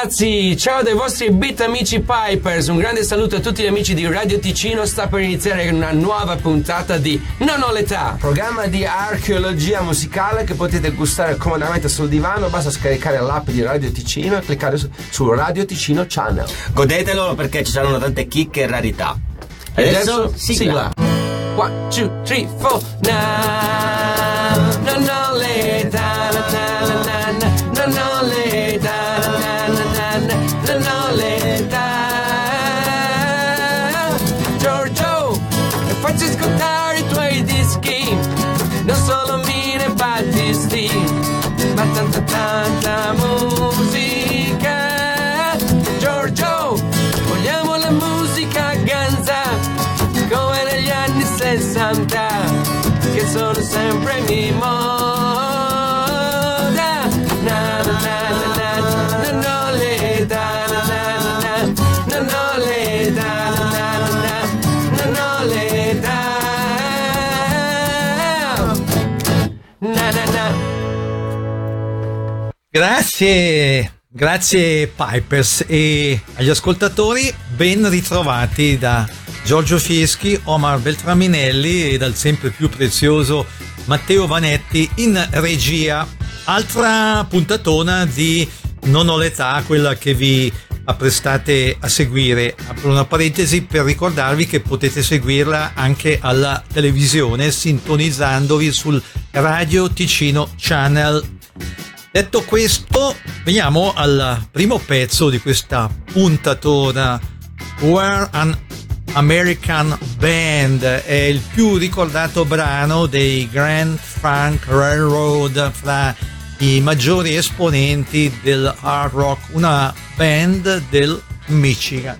ragazzi, ciao dai vostri beat amici Pipers, un grande saluto a tutti gli amici di Radio Ticino, sta per iniziare una nuova puntata di Non ho l'età. Programma di archeologia musicale che potete gustare comodamente sul divano, basta scaricare l'app di Radio Ticino e cliccare su, su Radio Ticino Channel. Godetelo perché ci saranno tante chicche e rarità. E adesso, sigla. 1, 2, 3, 4, now. Non ho l'età, Grazie, grazie Pipers e agli ascoltatori ben ritrovati da Giorgio Fieschi, Omar Beltraminelli e dal sempre più prezioso Matteo Vanetti in regia. Altra puntatona di Non ho l'età, quella che vi apprestate a seguire. Apro una parentesi per ricordarvi che potete seguirla anche alla televisione sintonizzandovi sul Radio Ticino Channel Detto questo, veniamo al primo pezzo di questa puntatona. We're an American Band è il più ricordato brano dei Grand Funk Railroad fra i maggiori esponenti del hard rock, una band del Michigan.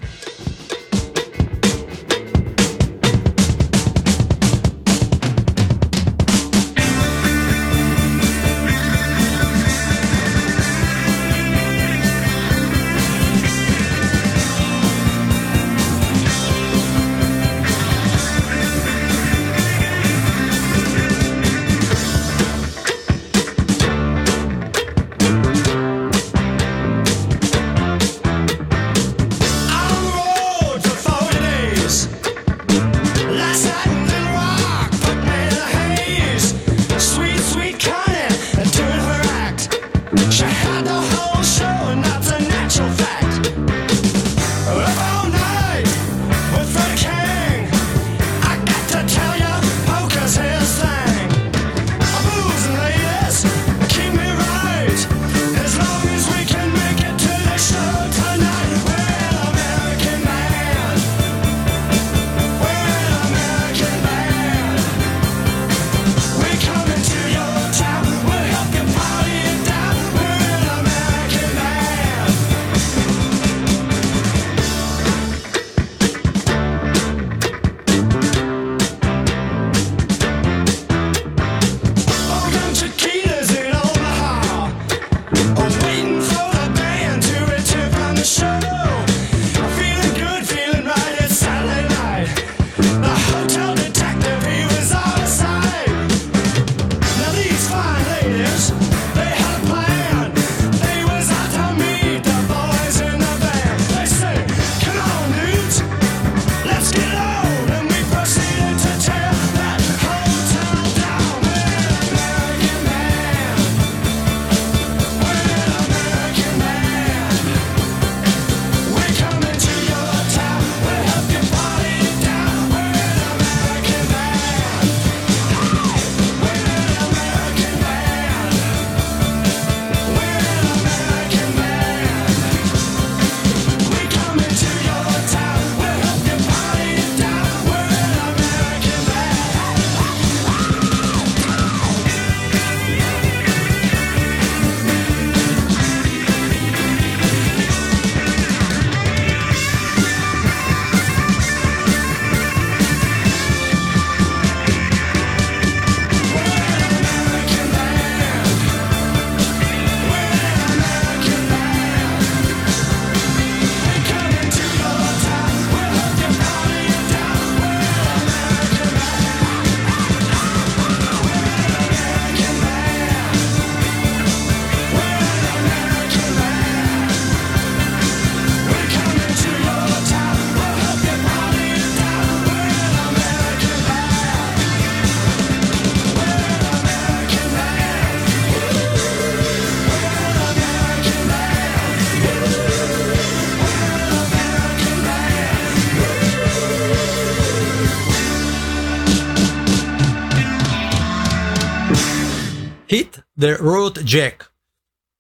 The Road Jack,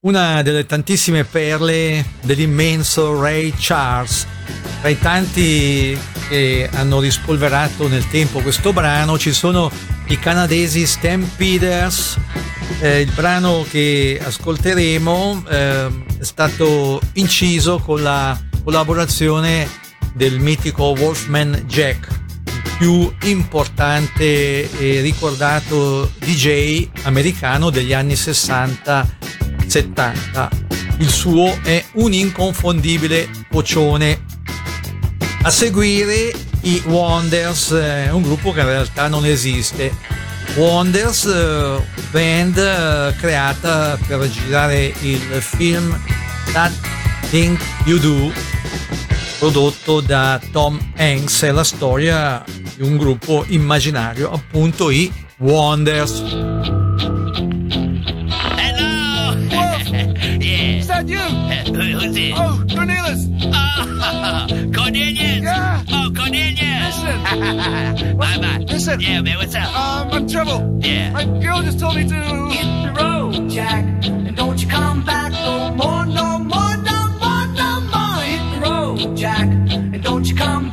una delle tantissime perle dell'immenso Ray Charles. Tra i tanti che hanno rispolverato nel tempo questo brano ci sono i canadesi Stampeders. Eh, il brano che ascolteremo eh, è stato inciso con la collaborazione del mitico Wolfman Jack, più importante e ricordato DJ americano degli anni 60-70. Il suo è un inconfondibile pocione. A seguire i Wonders, eh, un gruppo che in realtà non esiste. Wonders, eh, band eh, creata per girare il film That Thing You Do, prodotto da Tom Hanks, è la storia di un gruppo immaginario, appunto i Wonders. Hello. yeah. Is that you? Who, who's it? Oh, Cornelius! Oh, Cornelius. Yeah. Oh, Cornelius. Listen, bye bye. listen. Yeah, man. What's up? um, I'm in trouble. Yeah. My girl just told me to. Hit the road, Jack, come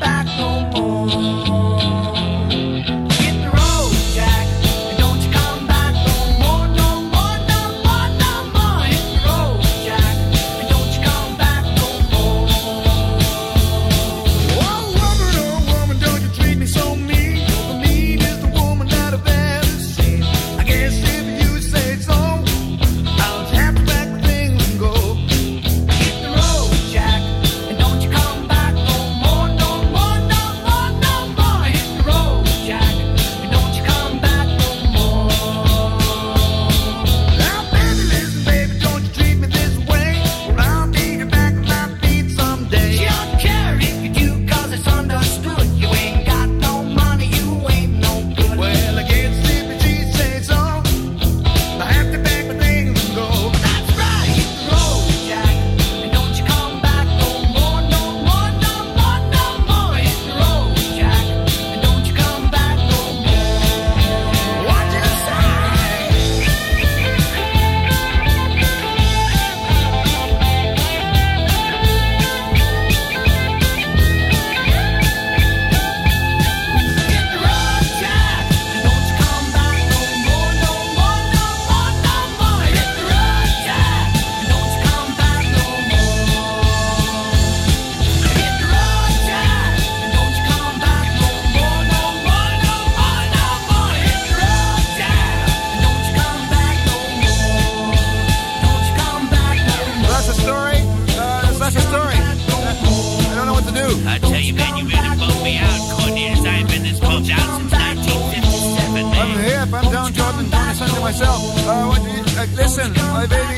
myself. Uh, what, uh, listen, my baby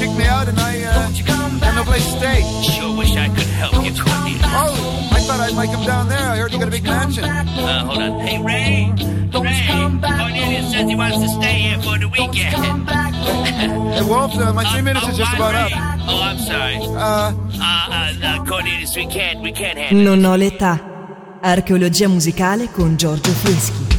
kicked me out, and I uh, have no place to stay. Sure wish I could help you, Cornelius. Oh, I thought I might come down there. I heard you got a big mansion. Uh, hold on. Hey, Ray. Ray. Cornelius says he wants to stay here for the weekend. Hey, Wolf, uh, my three minutes is just oh, about Ray. up. Oh, I'm sorry. Uh, Uh, uh, uh, Cornelius, we can't, we can't handle it. Non ho l'età. Archeologia musicale con Giorgio Fieschi.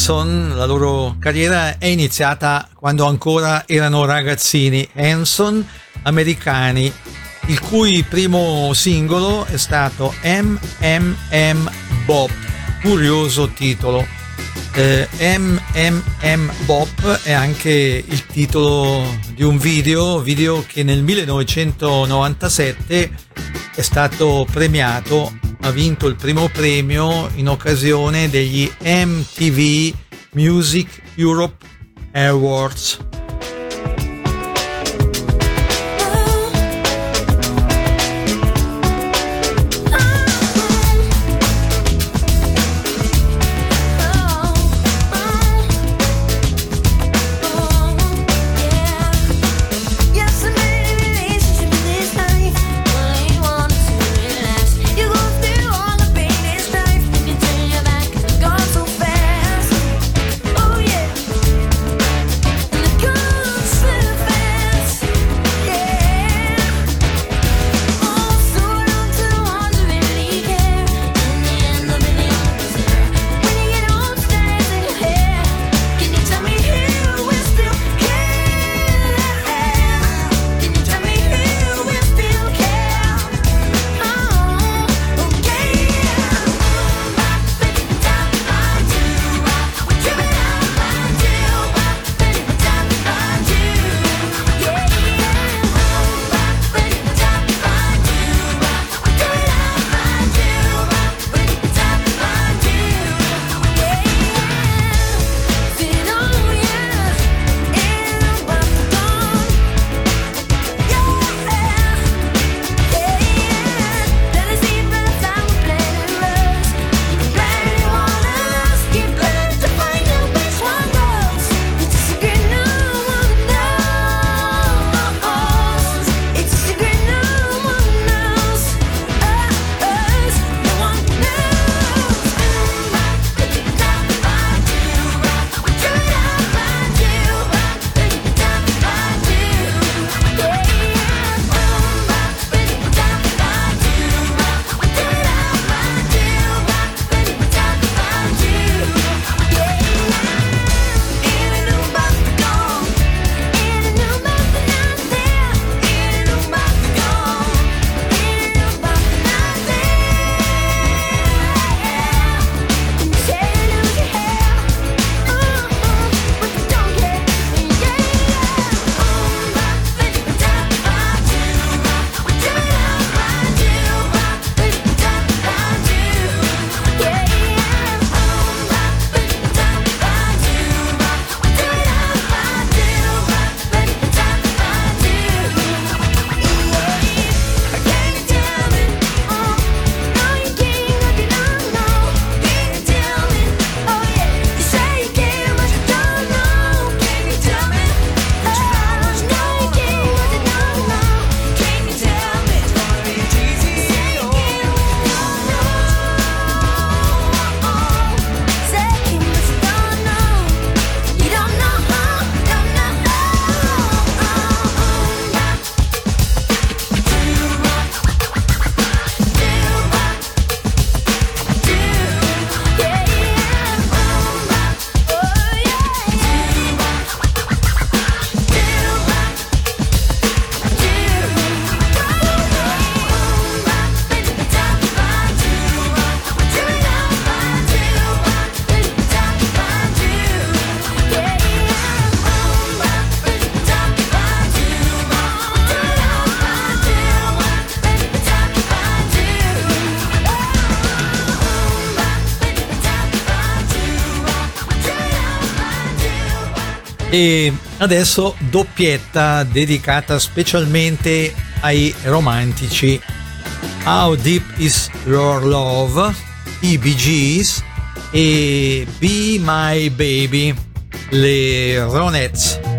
Hanson, la loro carriera è iniziata quando ancora erano ragazzini, Hanson americani, il cui primo singolo è stato MMM Bop, curioso titolo. Eh, MMM Bop è anche il titolo di un video, video che nel 1997 è stato premiato, ha vinto il primo premio in occasione degli MTV Music Europe Awards. E adesso doppietta dedicata specialmente ai romantici. How Deep Is Your Love, i Bee Gees e Be My Baby, le Ronettes.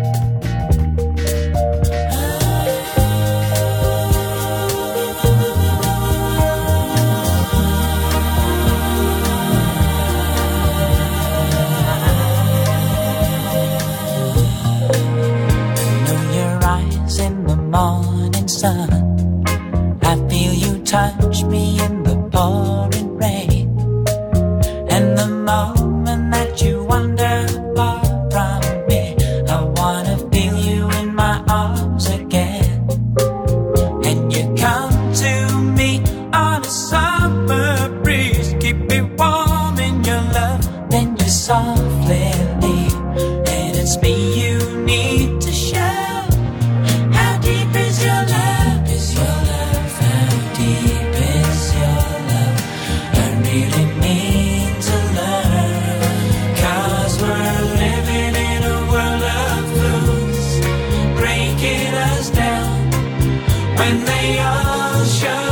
sunshine.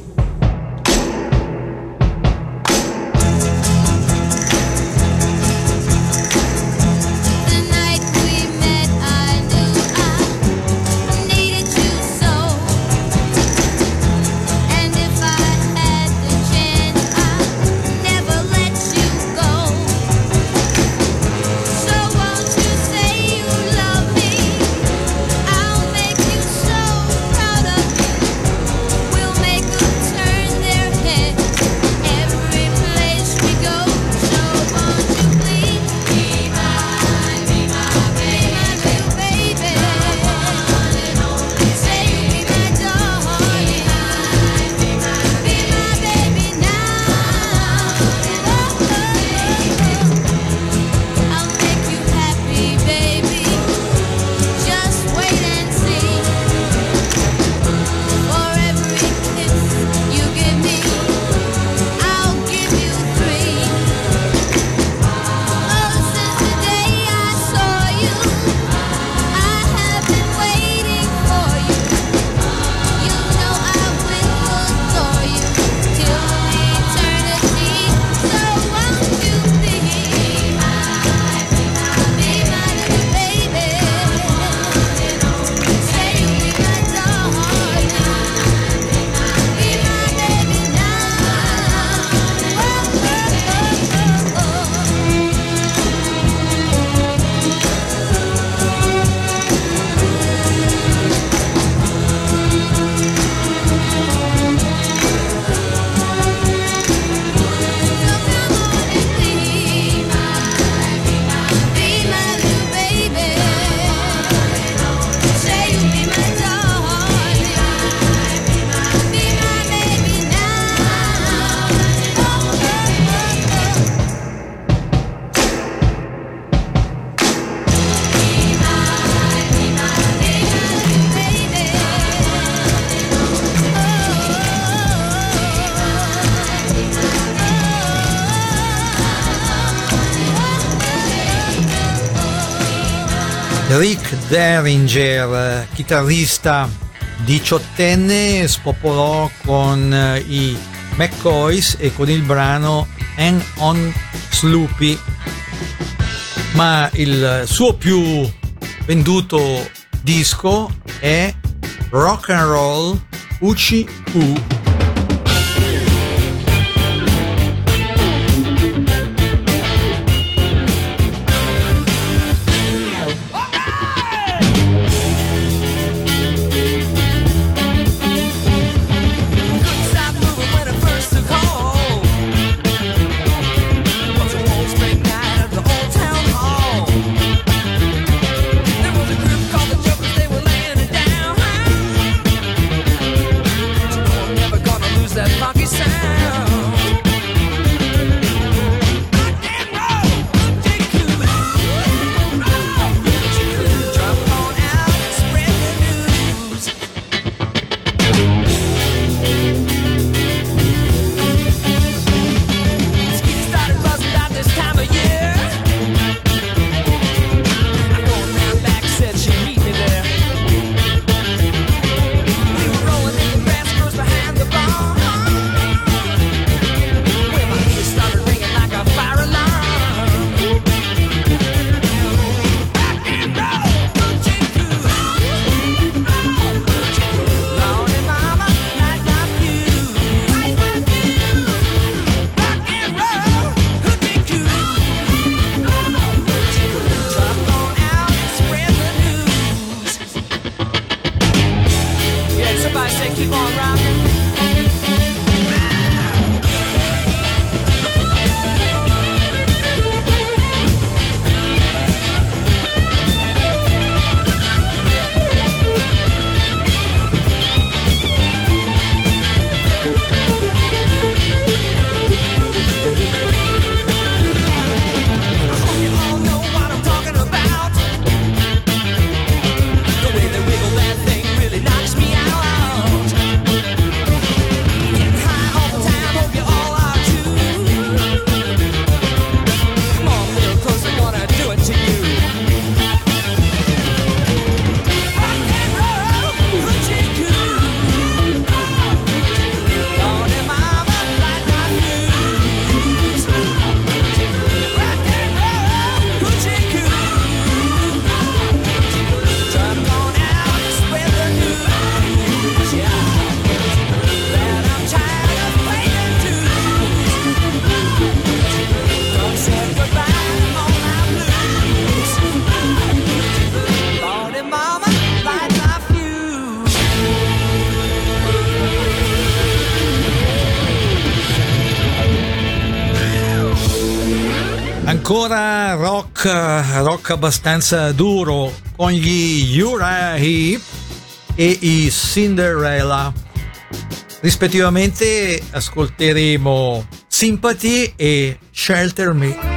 Herringer, eh, chitarrista diciottenne, spopolò con eh, i McCoys e con il brano Hang on Sloopy, ma il suo più venduto disco è Rock and Roll UCQ keep on rocking. rock abbastanza duro con gli Uriah e i Cinderella. Rispettivamente ascolteremo Sympathy e Shelter Me.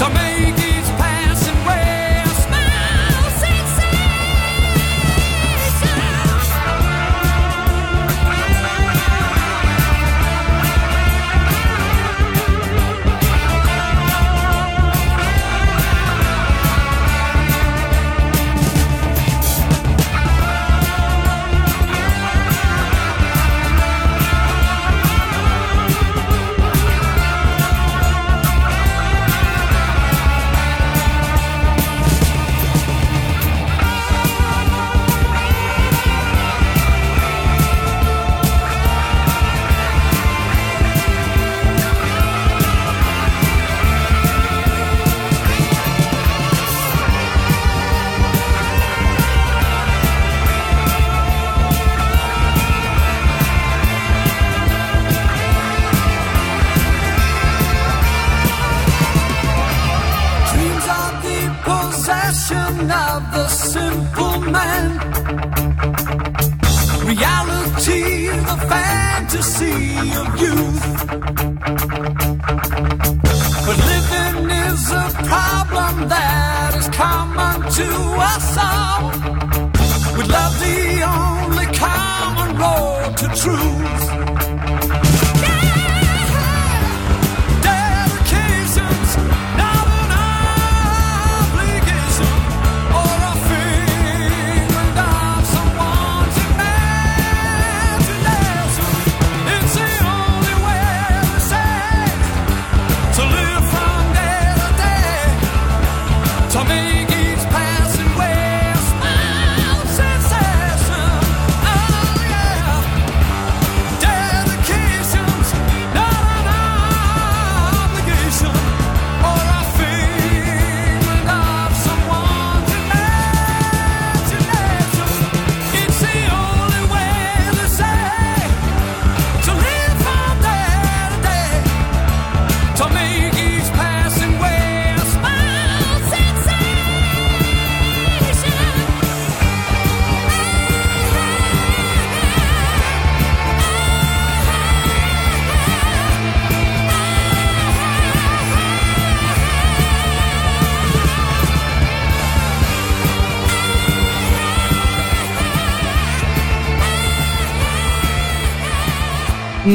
to make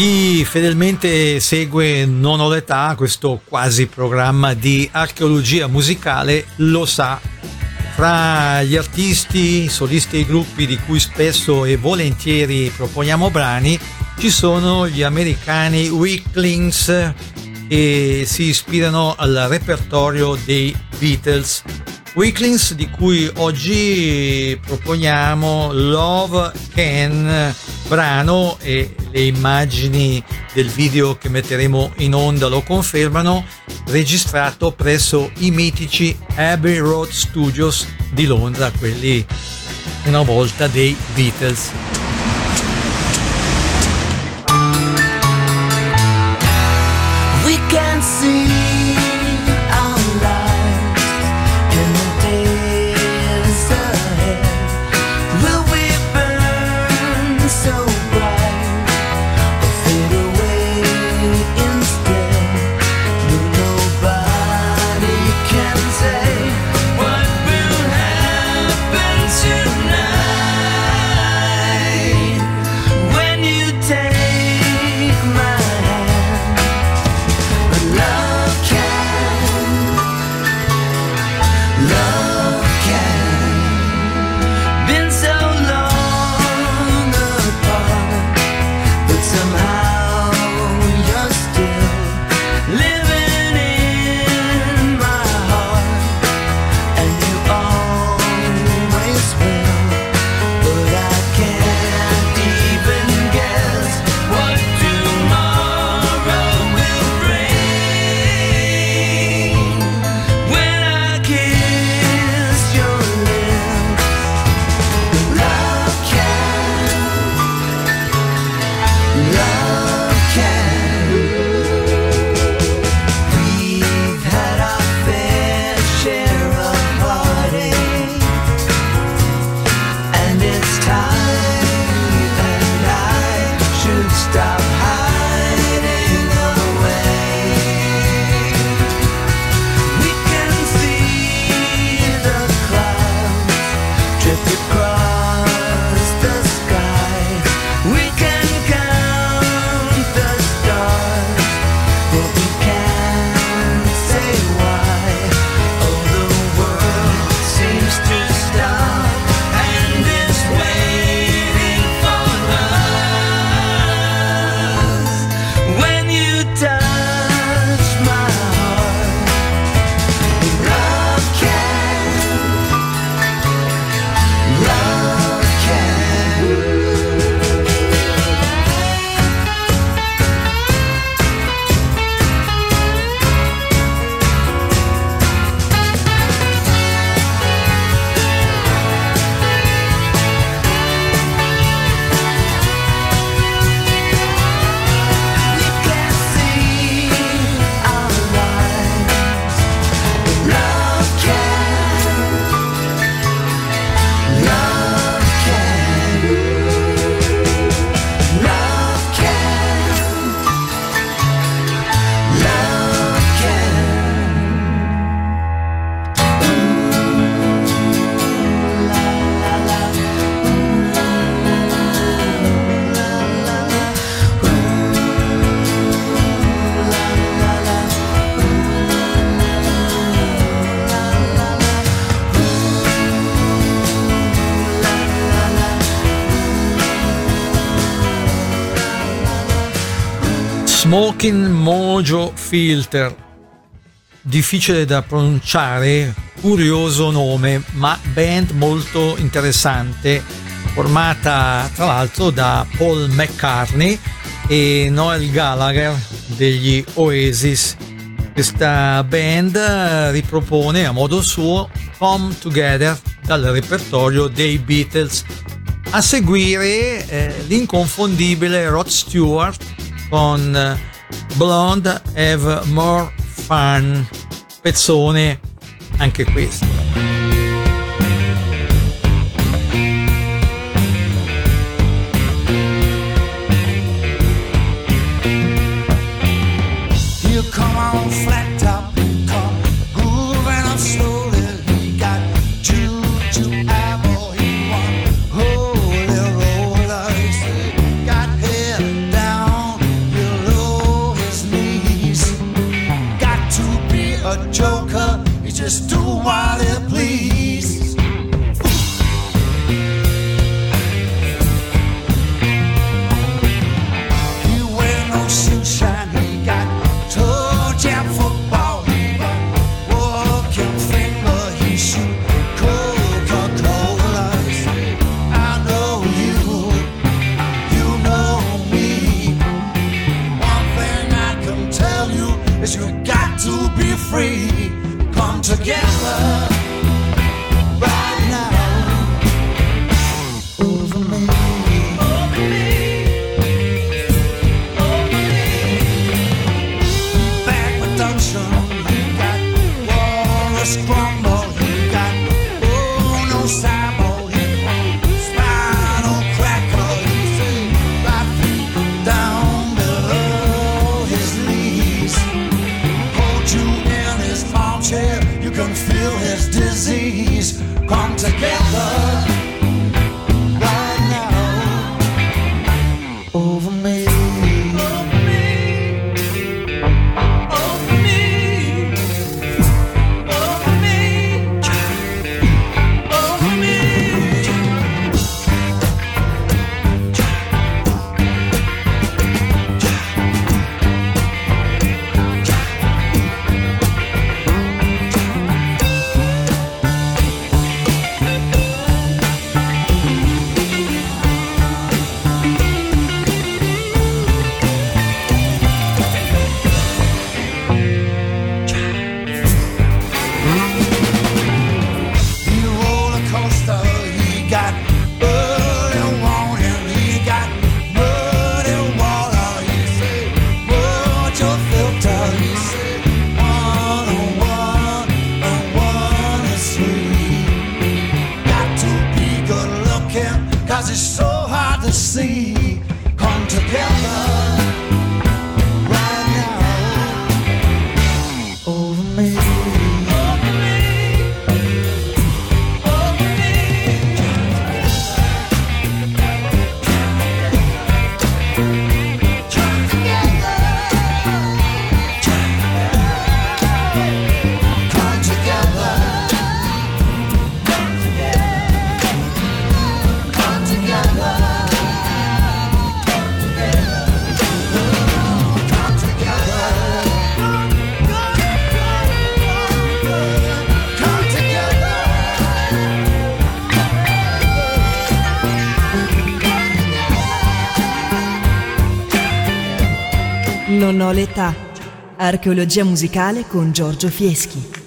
Chi fedelmente segue Non ho l'età, questo quasi programma di archeologia musicale, lo sa. Fra gli artisti, solisti e gruppi di cui spesso e volentieri proponiamo brani, ci sono gli americani Weaklings che si ispirano al repertorio dei Beatles. Weaklings di cui oggi proponiamo Love Can, brano e le immagini del video che metteremo in onda lo confermano, registrato presso i mitici Abbey Road Studios di Londra, quelli una volta dei Beatles. Smoking Mojo Filter. Difficile da pronunciare, curioso nome, ma band molto interessante, formata tra l'altro da Paul McCartney e Noel Gallagher degli Oasis. Questa band ripropone a modo suo Come Together dal repertorio dei Beatles. A seguire eh, l'inconfondibile Rod Stewart con Blonde Have More Fun. Pezzone anche questo. joker. He's just too wily, please. Ho l'età. Archeologia musicale con Giorgio Fieschi.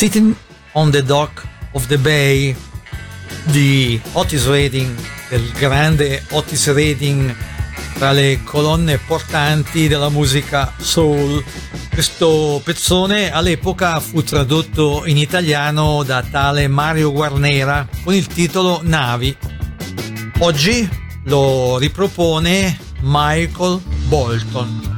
Sitting on the Dock of the Bay di Otis Redding, del grande Otis Redding tra le colonne portanti della musica soul. Questo pezzone all'epoca fu tradotto in italiano da tale Mario Guarnera con il titolo Navi. Oggi lo ripropone Michael Bolton.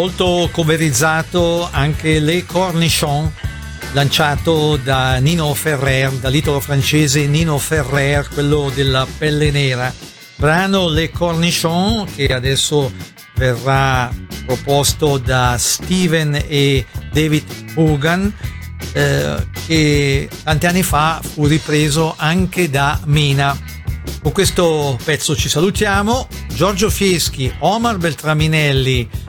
Molto coverizzato anche Le Cornichon lanciato da Nino Ferrer, dall'italo francese Nino Ferrer, quello della pelle nera. Brano Le Cornichon che adesso verrà proposto da Steven e David Hogan eh, che tanti anni fa fu ripreso anche da Mina. Con questo pezzo ci salutiamo. Giorgio Fieschi, Omar Beltraminelli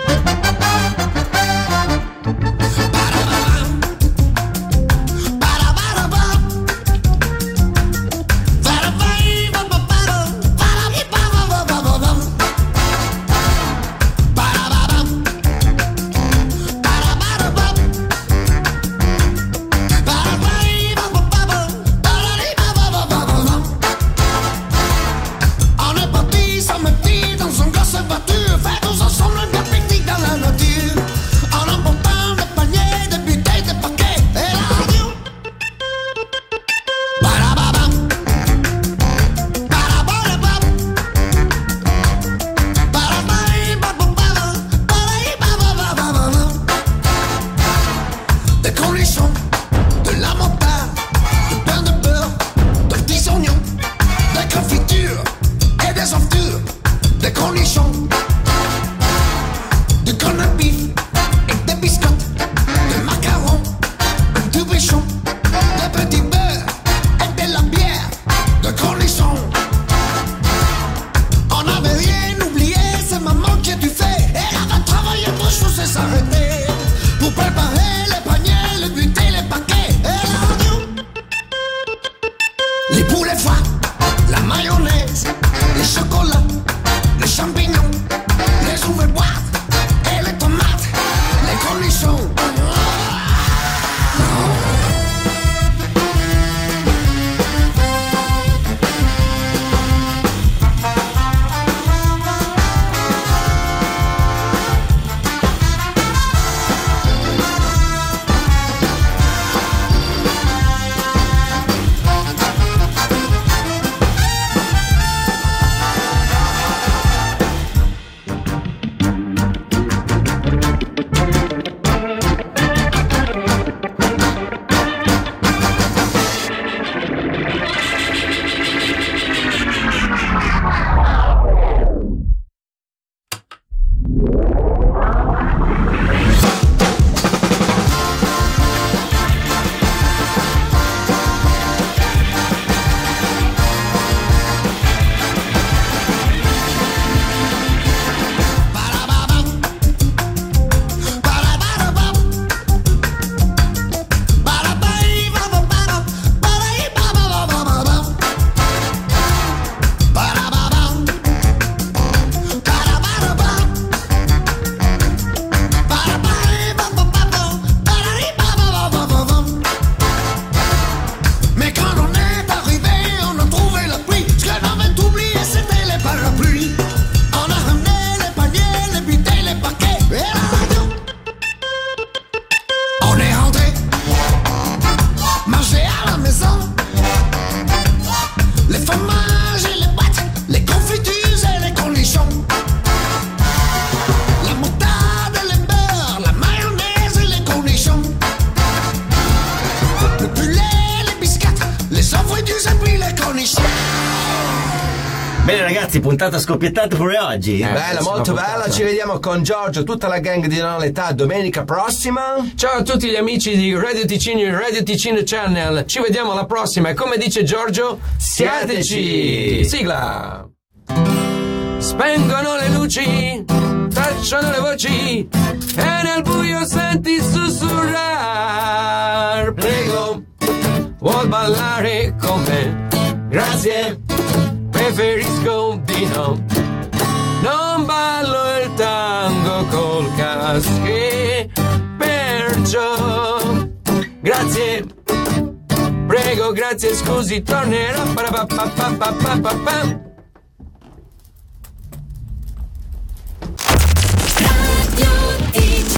Puntata scoppiettata pure oggi. Eh, bella, molto bella. puntata. Ci vediamo con Giorgio, tutta la gang di Non l'età domenica prossima. Ciao a tutti gli amici di Radio Ticino e Radio Ticino Channel. Ci vediamo alla prossima e come dice Giorgio, siateci! Siateci! Sigla! Spengono le luci, tacciano le voci e nel buio senti sussurrar. Prego, vuol ballare con me? Grazie, preferisco di no. Non ballo il tango col caschi, perciò grazie. Prego, grazie, scusi, tornerò. Parapapapapapapapam. Radio